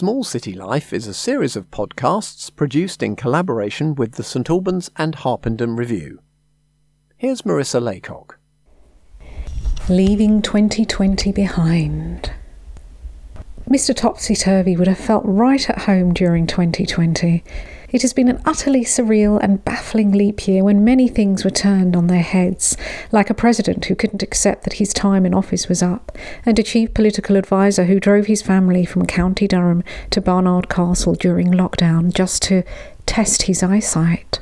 Small City Life is a series of podcasts produced in collaboration with the St Albans and Harpenden Review. Here's Marissa Laycock. Leaving 2020 behind. Mr. Topsy Turvy would have felt right at home during 2020. It has been an utterly surreal and baffling leap year when many things were turned on their heads, like a president who couldn't accept that his time in office was up, and a chief political adviser who drove his family from County Durham to Barnard Castle during lockdown just to test his eyesight.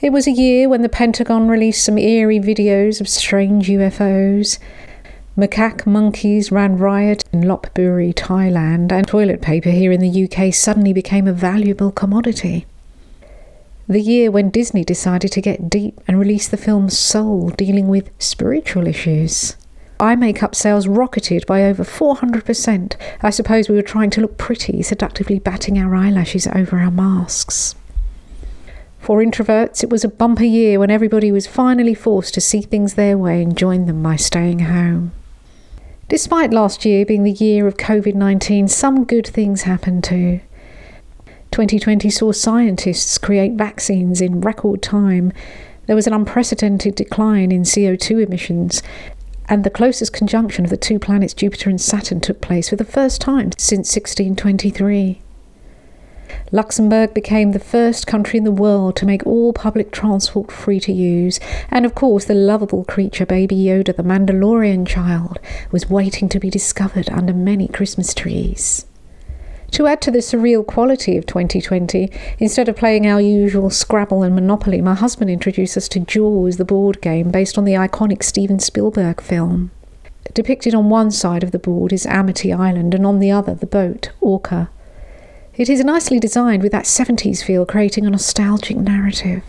It was a year when the Pentagon released some eerie videos of strange UFOs. Macaque monkeys ran riot in Lopburi, Thailand, and toilet paper here in the UK suddenly became a valuable commodity. The year when Disney decided to get deep and release the film Soul, dealing with spiritual issues. Eye makeup sales rocketed by over 400%. I suppose we were trying to look pretty, seductively batting our eyelashes over our masks. For introverts, it was a bumper year when everybody was finally forced to see things their way and join them by staying home. Despite last year being the year of COVID 19, some good things happened too. 2020 saw scientists create vaccines in record time. There was an unprecedented decline in CO2 emissions, and the closest conjunction of the two planets Jupiter and Saturn took place for the first time since 1623. Luxembourg became the first country in the world to make all public transport free to use, and of course, the lovable creature Baby Yoda, the Mandalorian child, was waiting to be discovered under many Christmas trees. To add to the surreal quality of 2020, instead of playing our usual Scrabble and Monopoly, my husband introduced us to Jaws, the board game based on the iconic Steven Spielberg film. Depicted on one side of the board is Amity Island, and on the other, the boat, Orca. It is nicely designed with that 70s feel, creating a nostalgic narrative.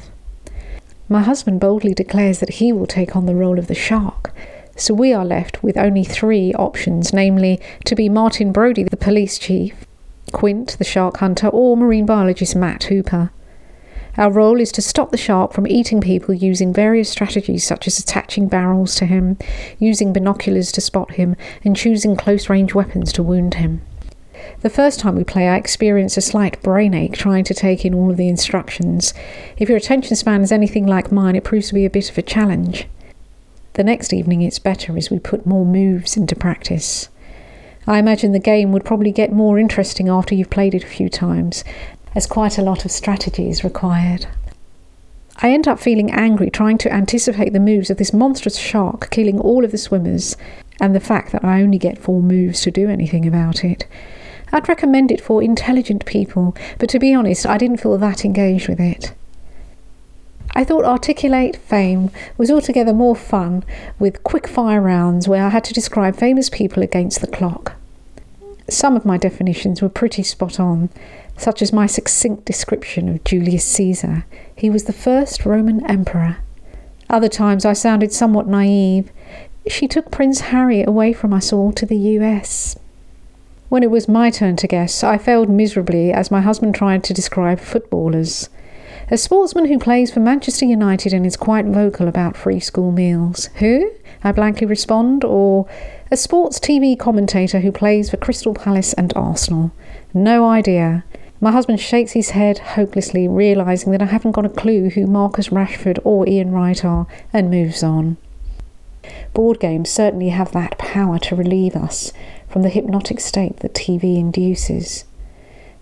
My husband boldly declares that he will take on the role of the shark, so we are left with only three options namely, to be Martin Brody, the police chief, Quint, the shark hunter, or marine biologist Matt Hooper. Our role is to stop the shark from eating people using various strategies such as attaching barrels to him, using binoculars to spot him, and choosing close range weapons to wound him. The first time we play, I experience a slight brain ache trying to take in all of the instructions. If your attention span is anything like mine, it proves to be a bit of a challenge. The next evening, it's better as we put more moves into practice. I imagine the game would probably get more interesting after you've played it a few times, as quite a lot of strategy is required. I end up feeling angry trying to anticipate the moves of this monstrous shark killing all of the swimmers, and the fact that I only get four moves to do anything about it. I'd recommend it for intelligent people, but to be honest, I didn't feel that engaged with it. I thought Articulate Fame was altogether more fun with quick fire rounds where I had to describe famous people against the clock. Some of my definitions were pretty spot on, such as my succinct description of Julius Caesar. He was the first Roman emperor. Other times I sounded somewhat naive. She took Prince Harry away from us all to the US. When it was my turn to guess, I failed miserably as my husband tried to describe footballers. A sportsman who plays for Manchester United and is quite vocal about free school meals. Who? I blankly respond, or a sports TV commentator who plays for Crystal Palace and Arsenal. No idea. My husband shakes his head hopelessly, realizing that I haven't got a clue who Marcus Rashford or Ian Wright are, and moves on. Board games certainly have that power to relieve us from the hypnotic state that TV induces.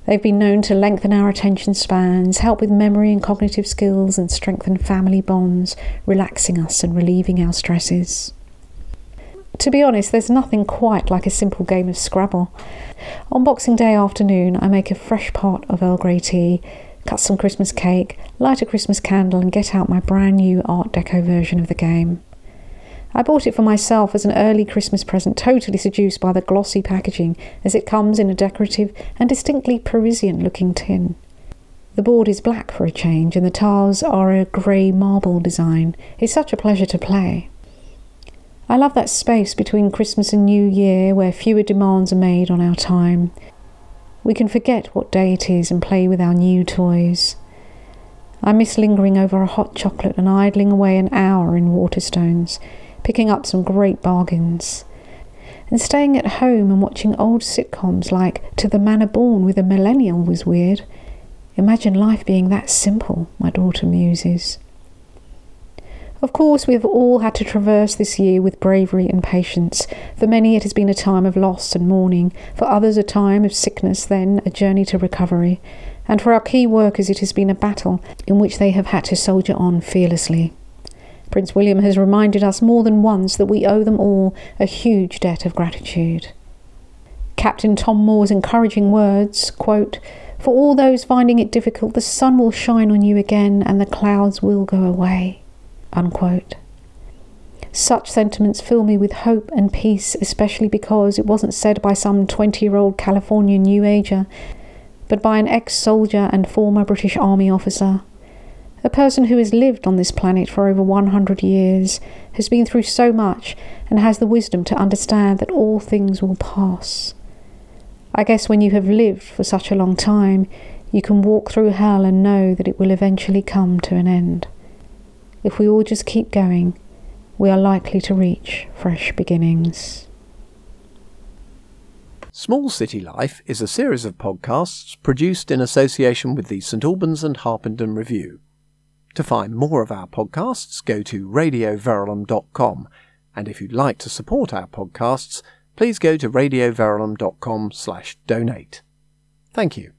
They've been known to lengthen our attention spans, help with memory and cognitive skills, and strengthen family bonds, relaxing us and relieving our stresses. To be honest, there's nothing quite like a simple game of Scrabble. On Boxing Day afternoon, I make a fresh pot of Earl Grey tea, cut some Christmas cake, light a Christmas candle, and get out my brand new Art Deco version of the game. I bought it for myself as an early Christmas present, totally seduced by the glossy packaging as it comes in a decorative and distinctly Parisian looking tin. The board is black for a change, and the tiles are a grey marble design. It's such a pleasure to play. I love that space between Christmas and New Year where fewer demands are made on our time. We can forget what day it is and play with our new toys. I miss lingering over a hot chocolate and idling away an hour in Waterstones picking up some great bargains. and staying at home and watching old sitcoms like To the Manor Born with a Millennial was weird. Imagine life being that simple, my daughter muses. Of course, we have all had to traverse this year with bravery and patience. For many, it has been a time of loss and mourning. For others, a time of sickness, then a journey to recovery. And for our key workers, it has been a battle in which they have had to soldier on fearlessly. Prince William has reminded us more than once that we owe them all a huge debt of gratitude. Captain Tom Moore's encouraging words, quote, For all those finding it difficult, the sun will shine on you again and the clouds will go away. Unquote. Such sentiments fill me with hope and peace, especially because it wasn't said by some 20 year old California New Ager, but by an ex soldier and former British Army officer. A person who has lived on this planet for over 100 years, has been through so much, and has the wisdom to understand that all things will pass. I guess when you have lived for such a long time, you can walk through hell and know that it will eventually come to an end. If we all just keep going, we are likely to reach fresh beginnings. Small City Life is a series of podcasts produced in association with the St Albans and Harpenden Review. To find more of our podcasts, go to radioverulam.com, and if you'd like to support our podcasts, please go to radioverulam.com slash donate. Thank you.